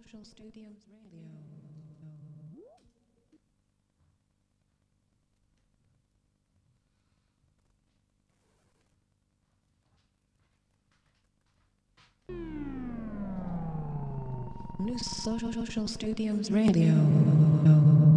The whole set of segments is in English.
Social Studios Radio. New Social Social Studios Radio.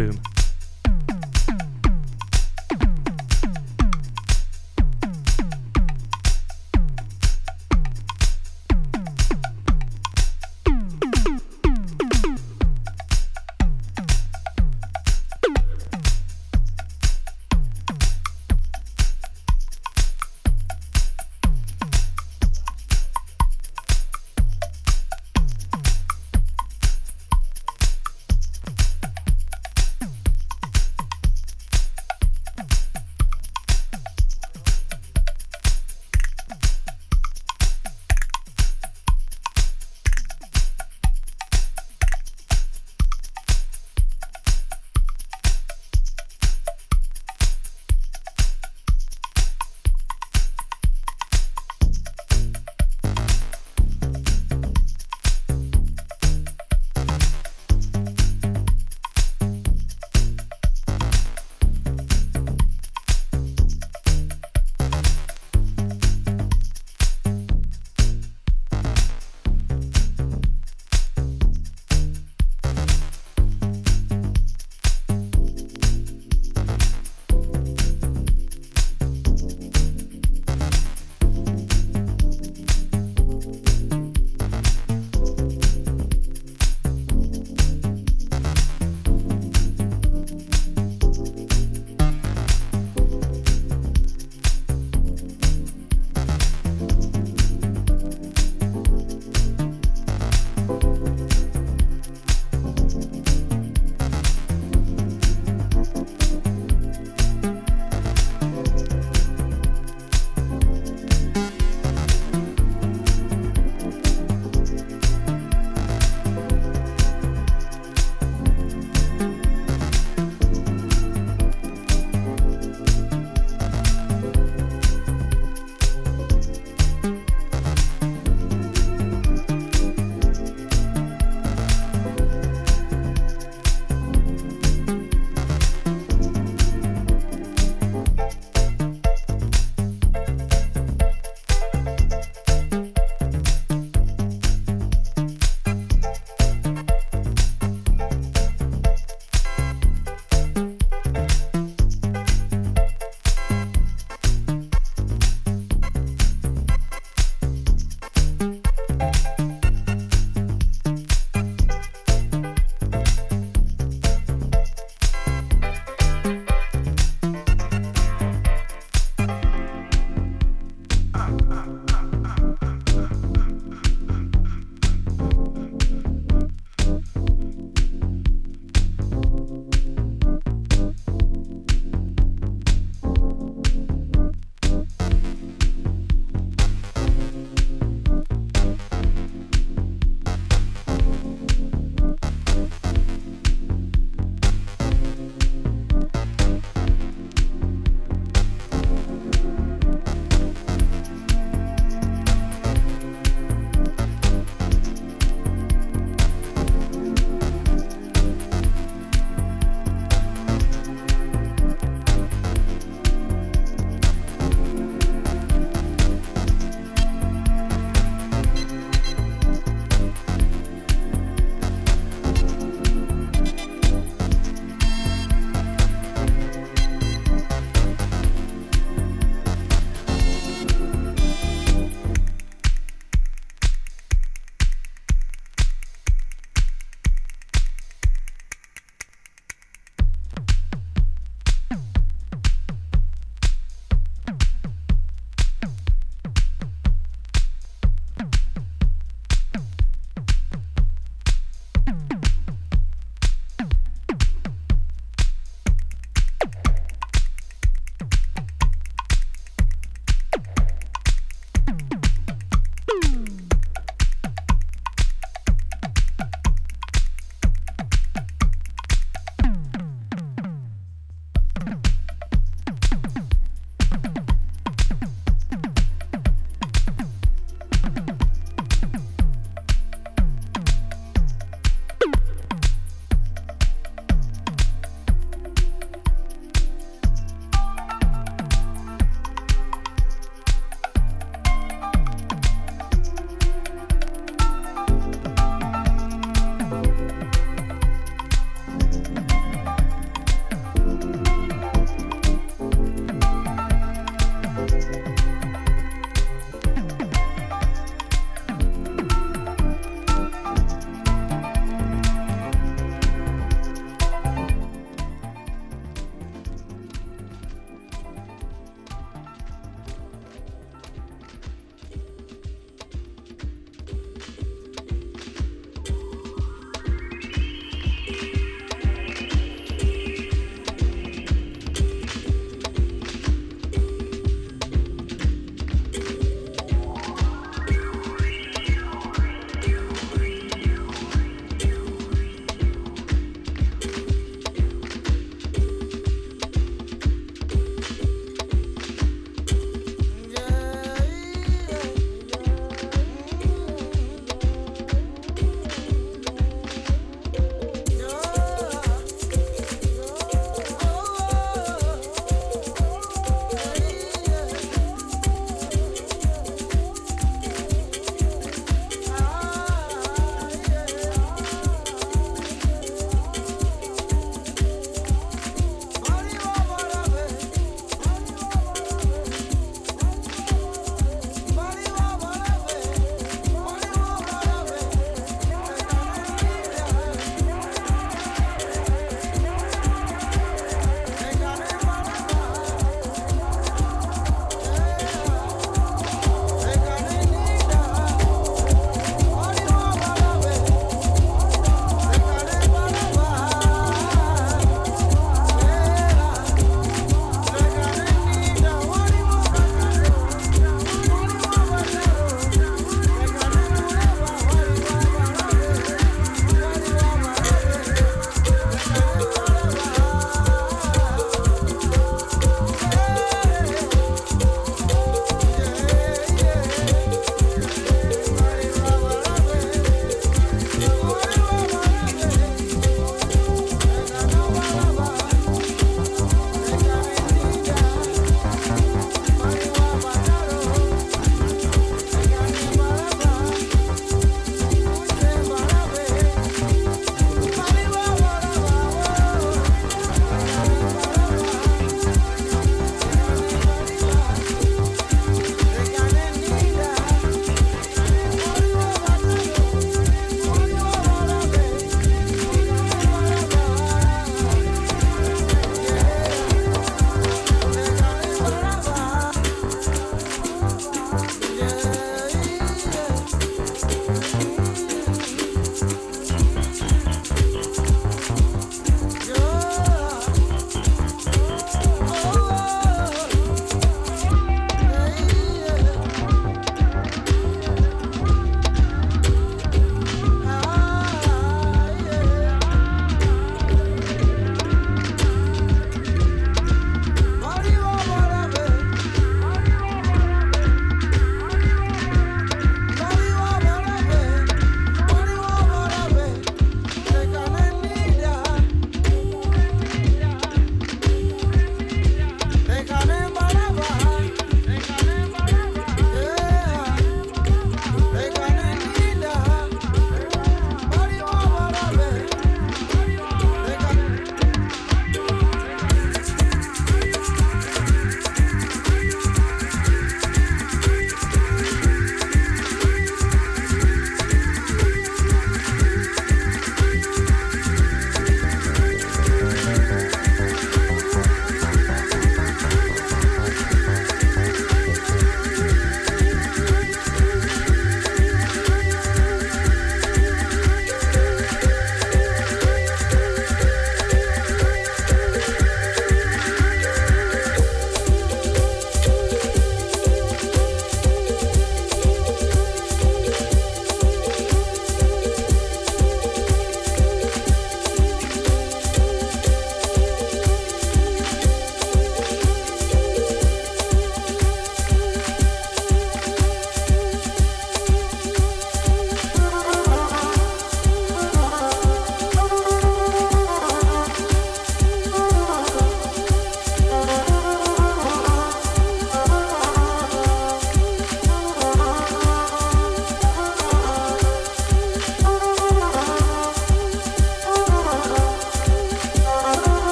Boom.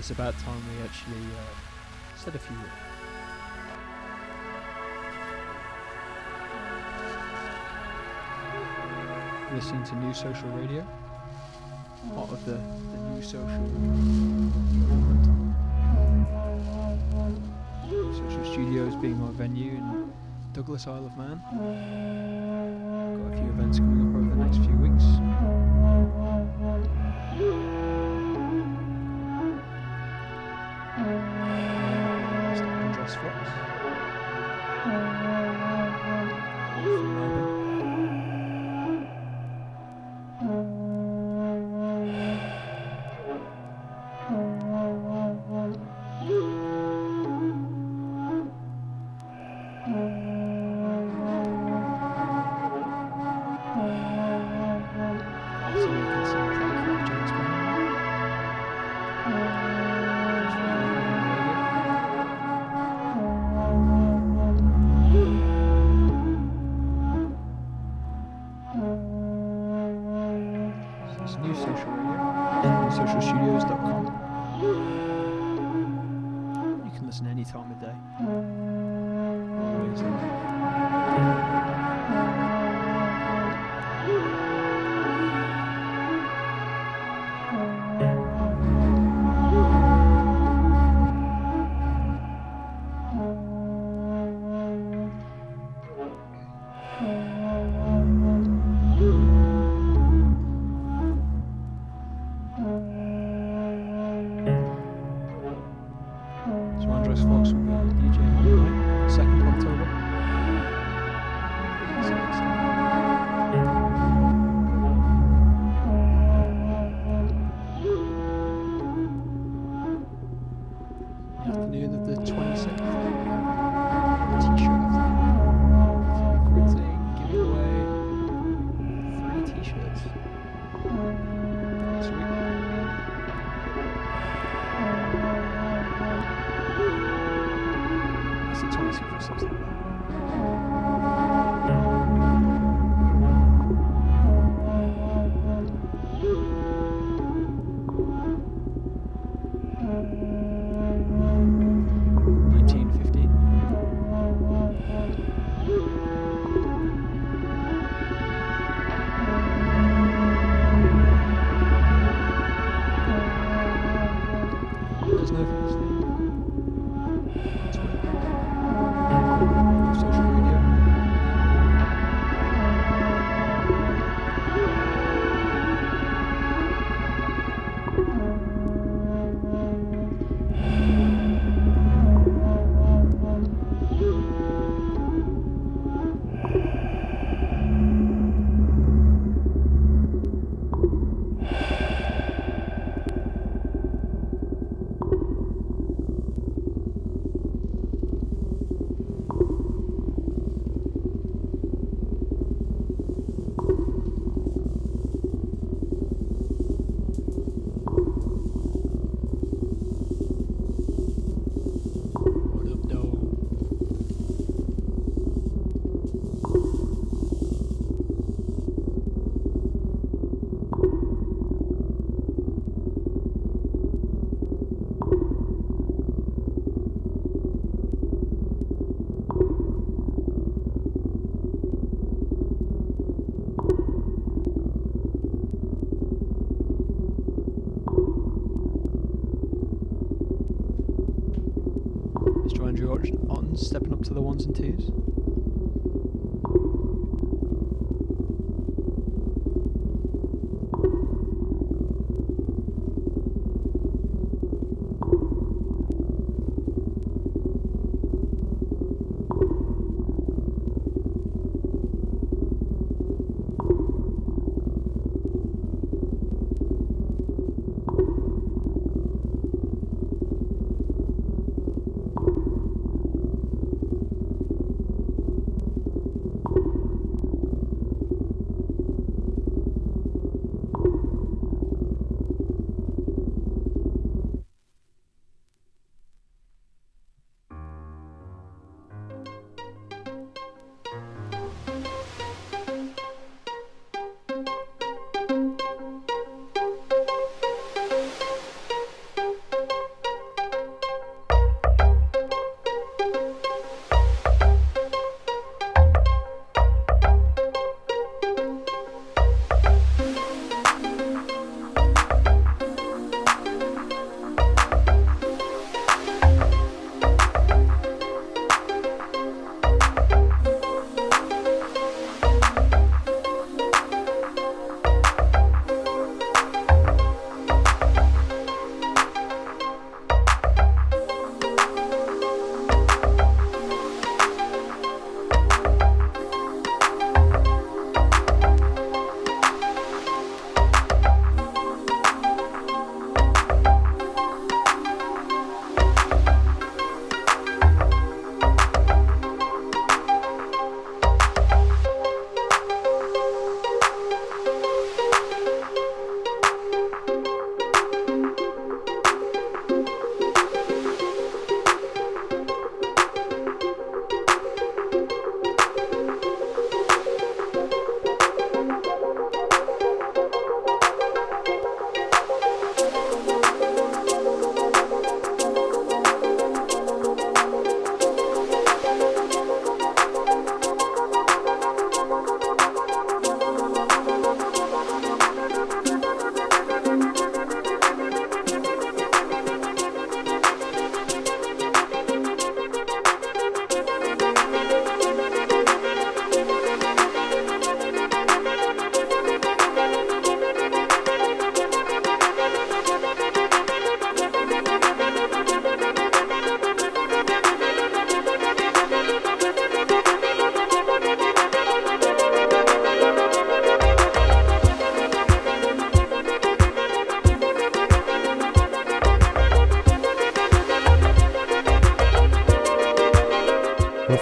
It's about time we actually uh, said a few words. Listening to New Social Radio, part of the, the New Social Social Studios being my venue in Douglas Isle of Man. Got a few events coming up over the next few weeks. Chris Fox, DJ.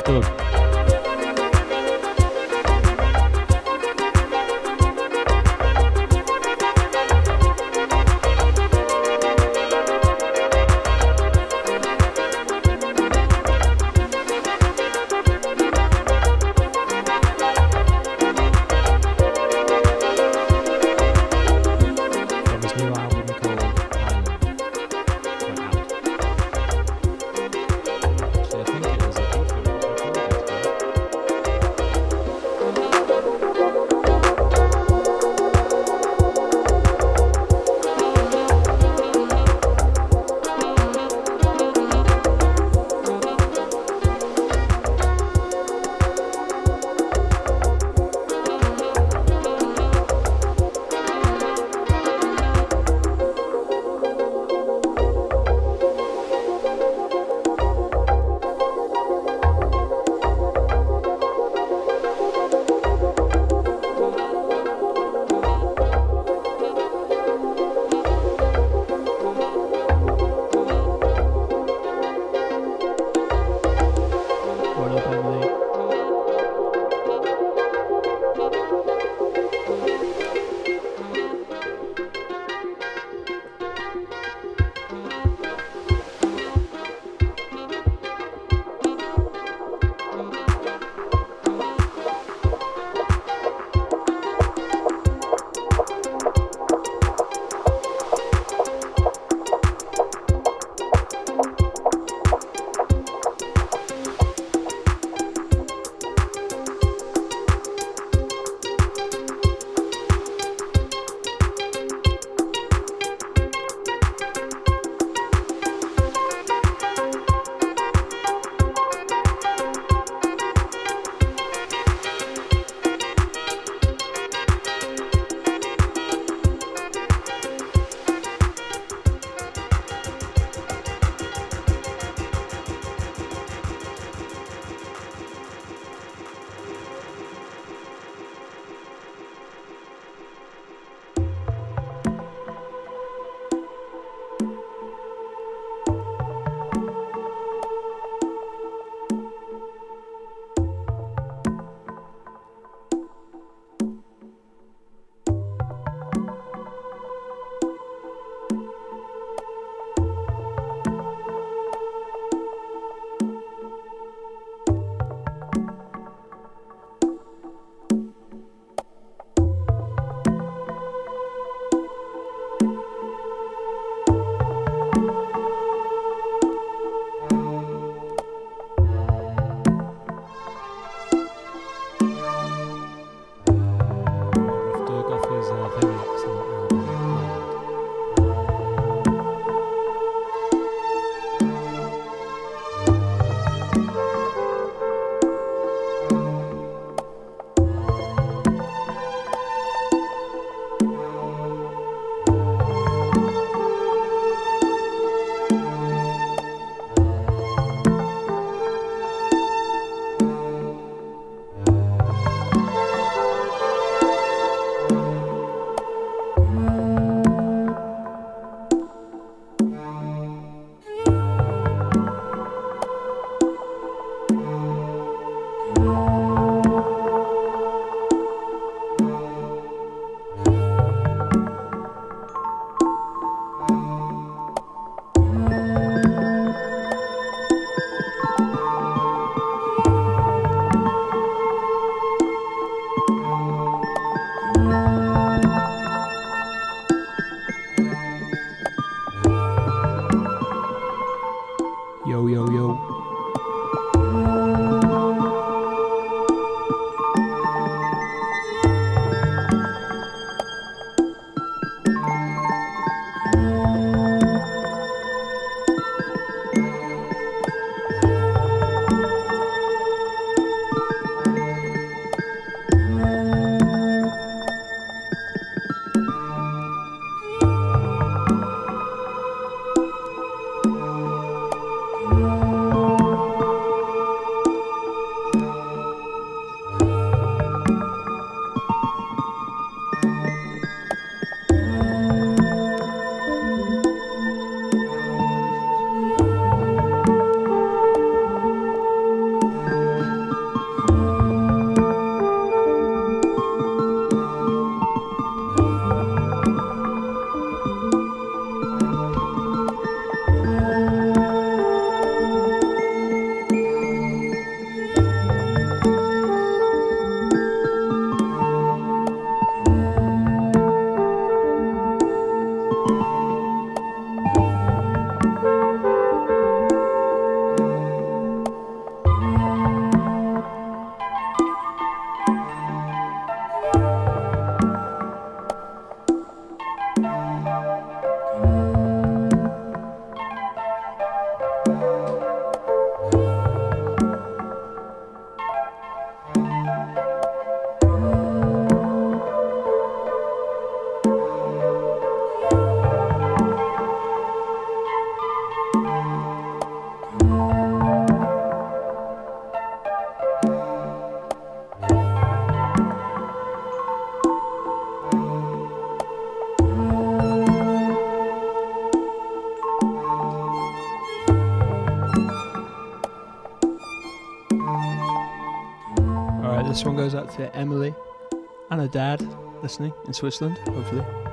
嗯 to Emily and her dad listening in Switzerland, hopefully.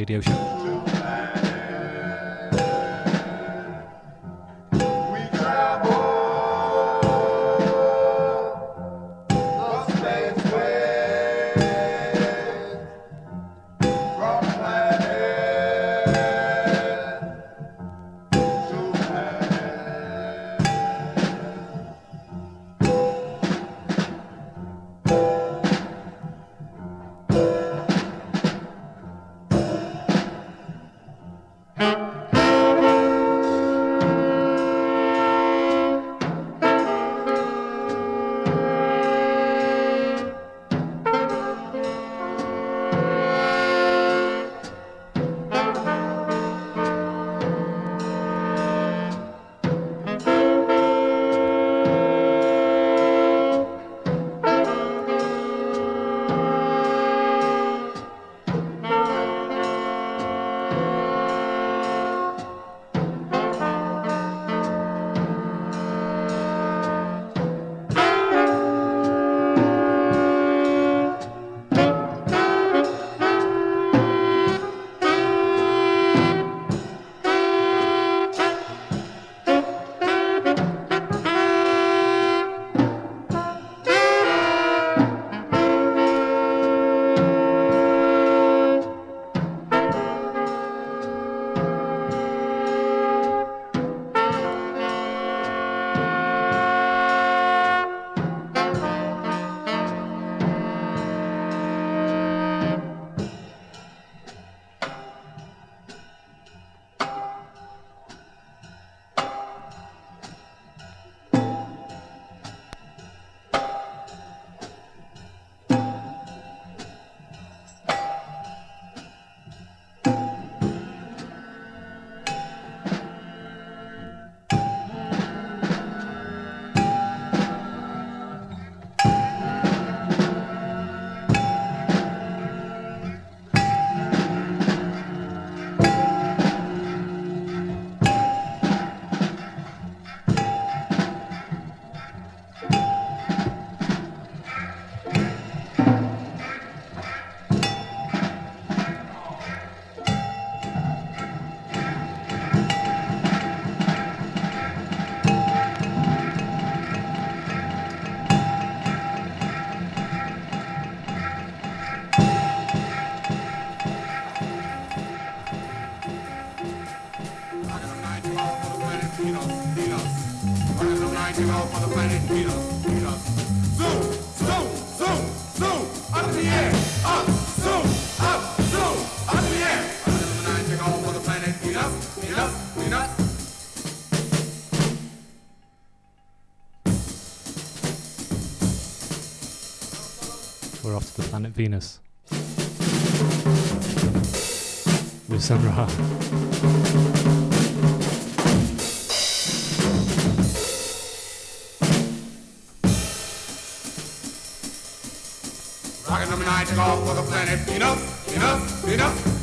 Radio show. the planet. Zoom, zoom, zoom, zoom, up in the air, up, zoom, up, zoom, up in the air. We're off to the planet Venus. With Sun Them nights off for the planet. Enough, enough, enough.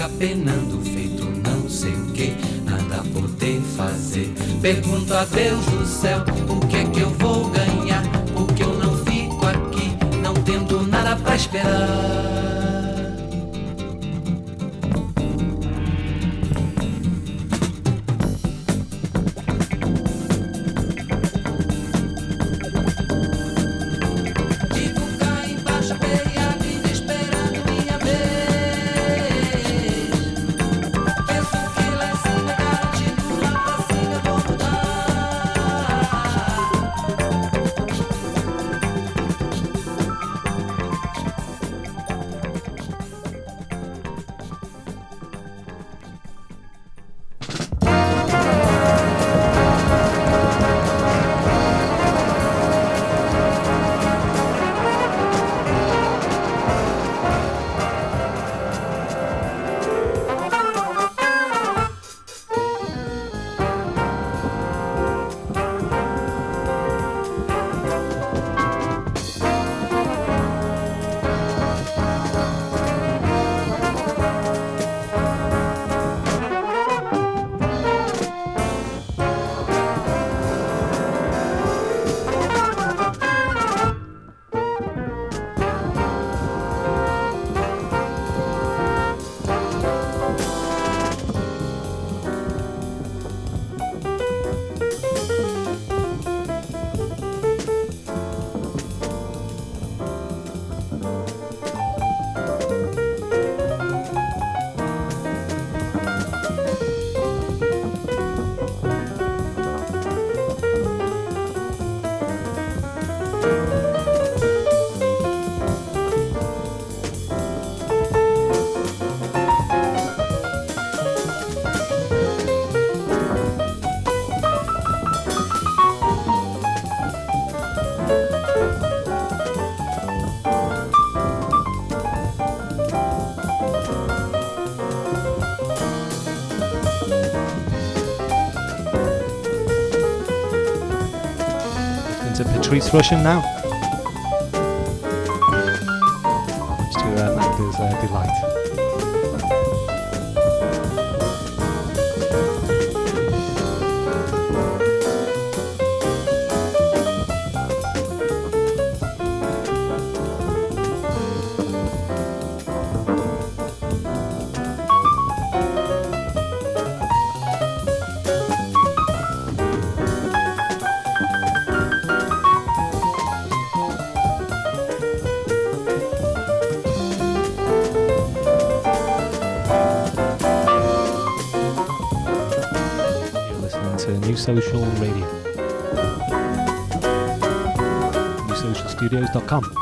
Fica penando, feito não sei o que, nada poder fazer. Pergunto a Deus do céu, o que é que eu vou ganhar? Porque eu não fico aqui, não tendo nada pra esperar. Russian now. Social Radio. NewSocialStudios.com.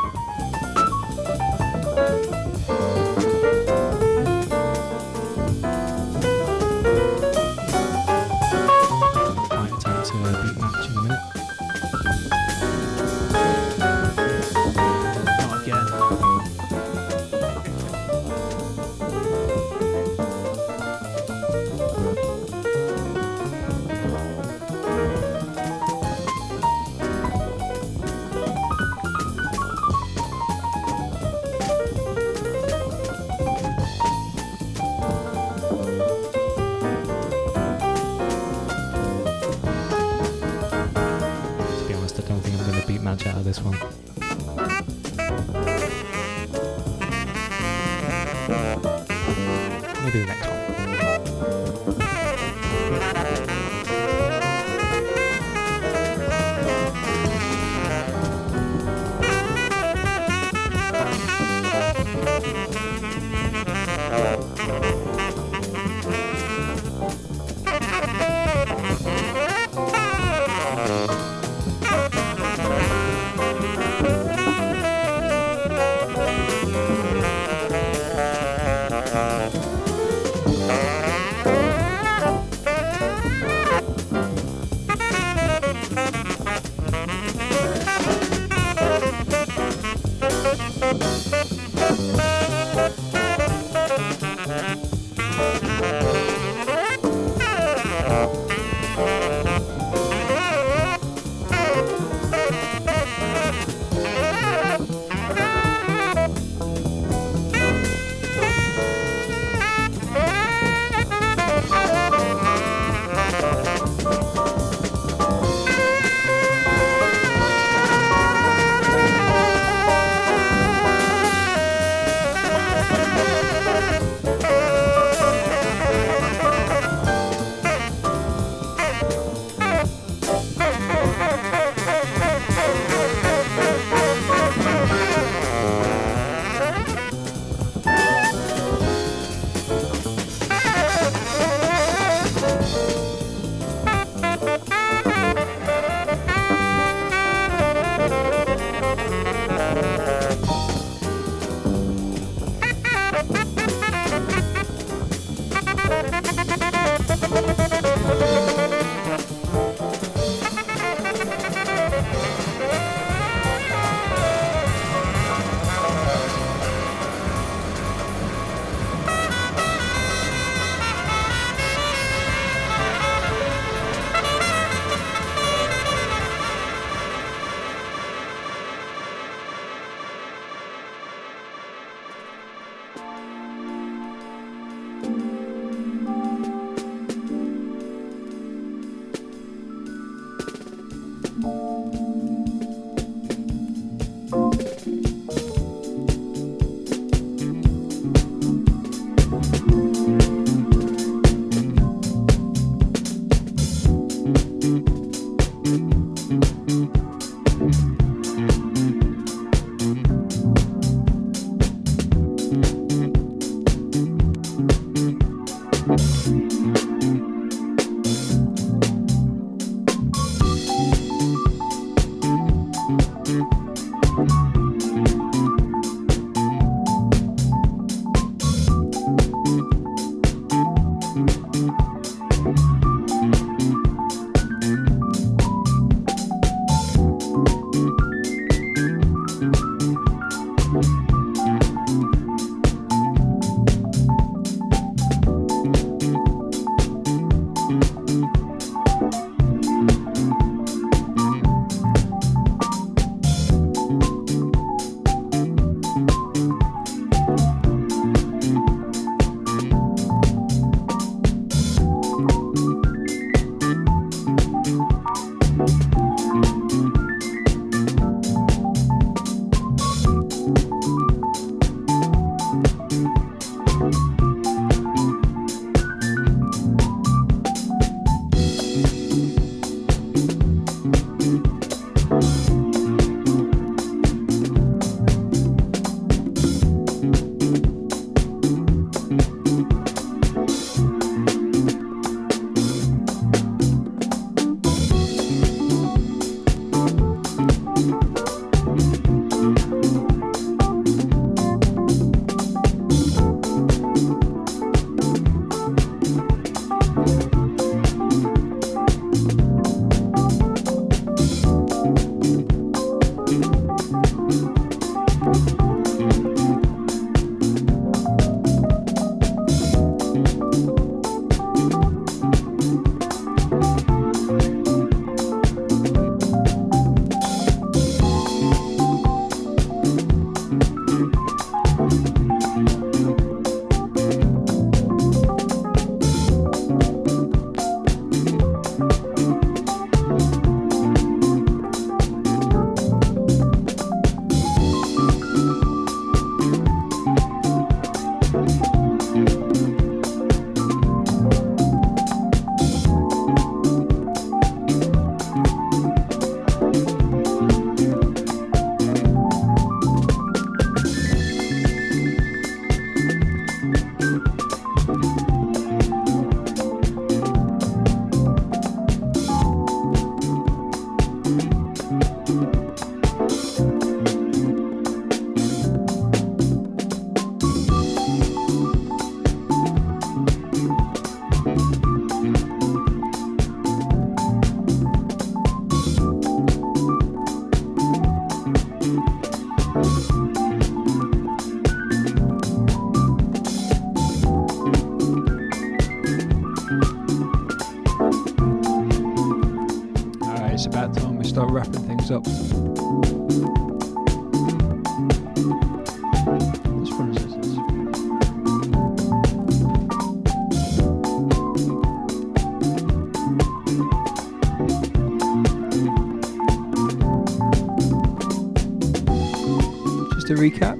recap,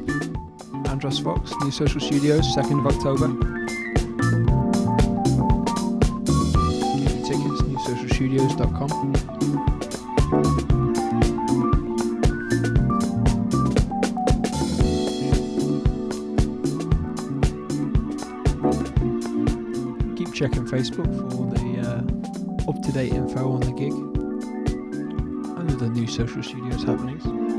Andros Fox, New Social Studios, 2nd of October. Get your tickets, newsocialstudios.com. Keep checking Facebook for the uh, up to date info on the gig and other new social studios happenings.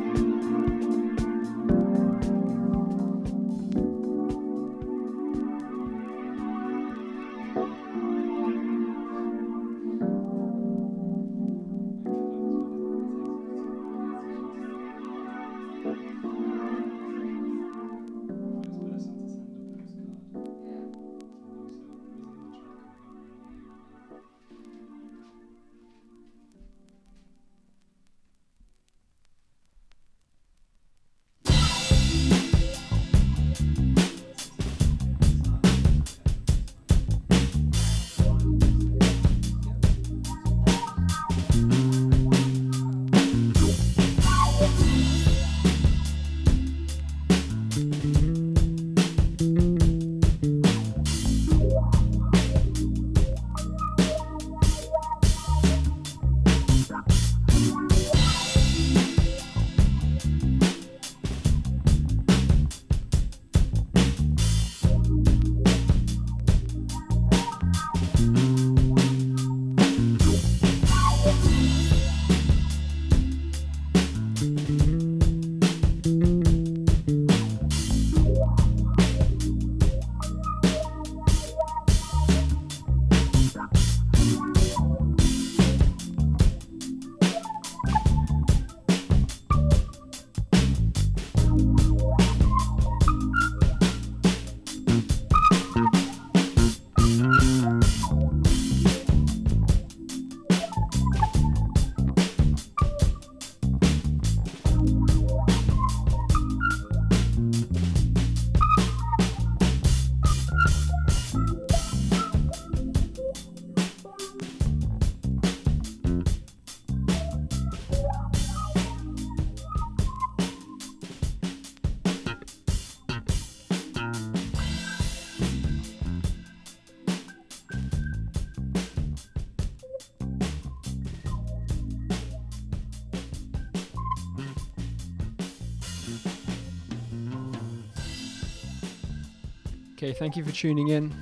Thank you for tuning in.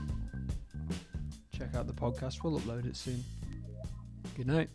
Check out the podcast, we'll upload it soon. Good night.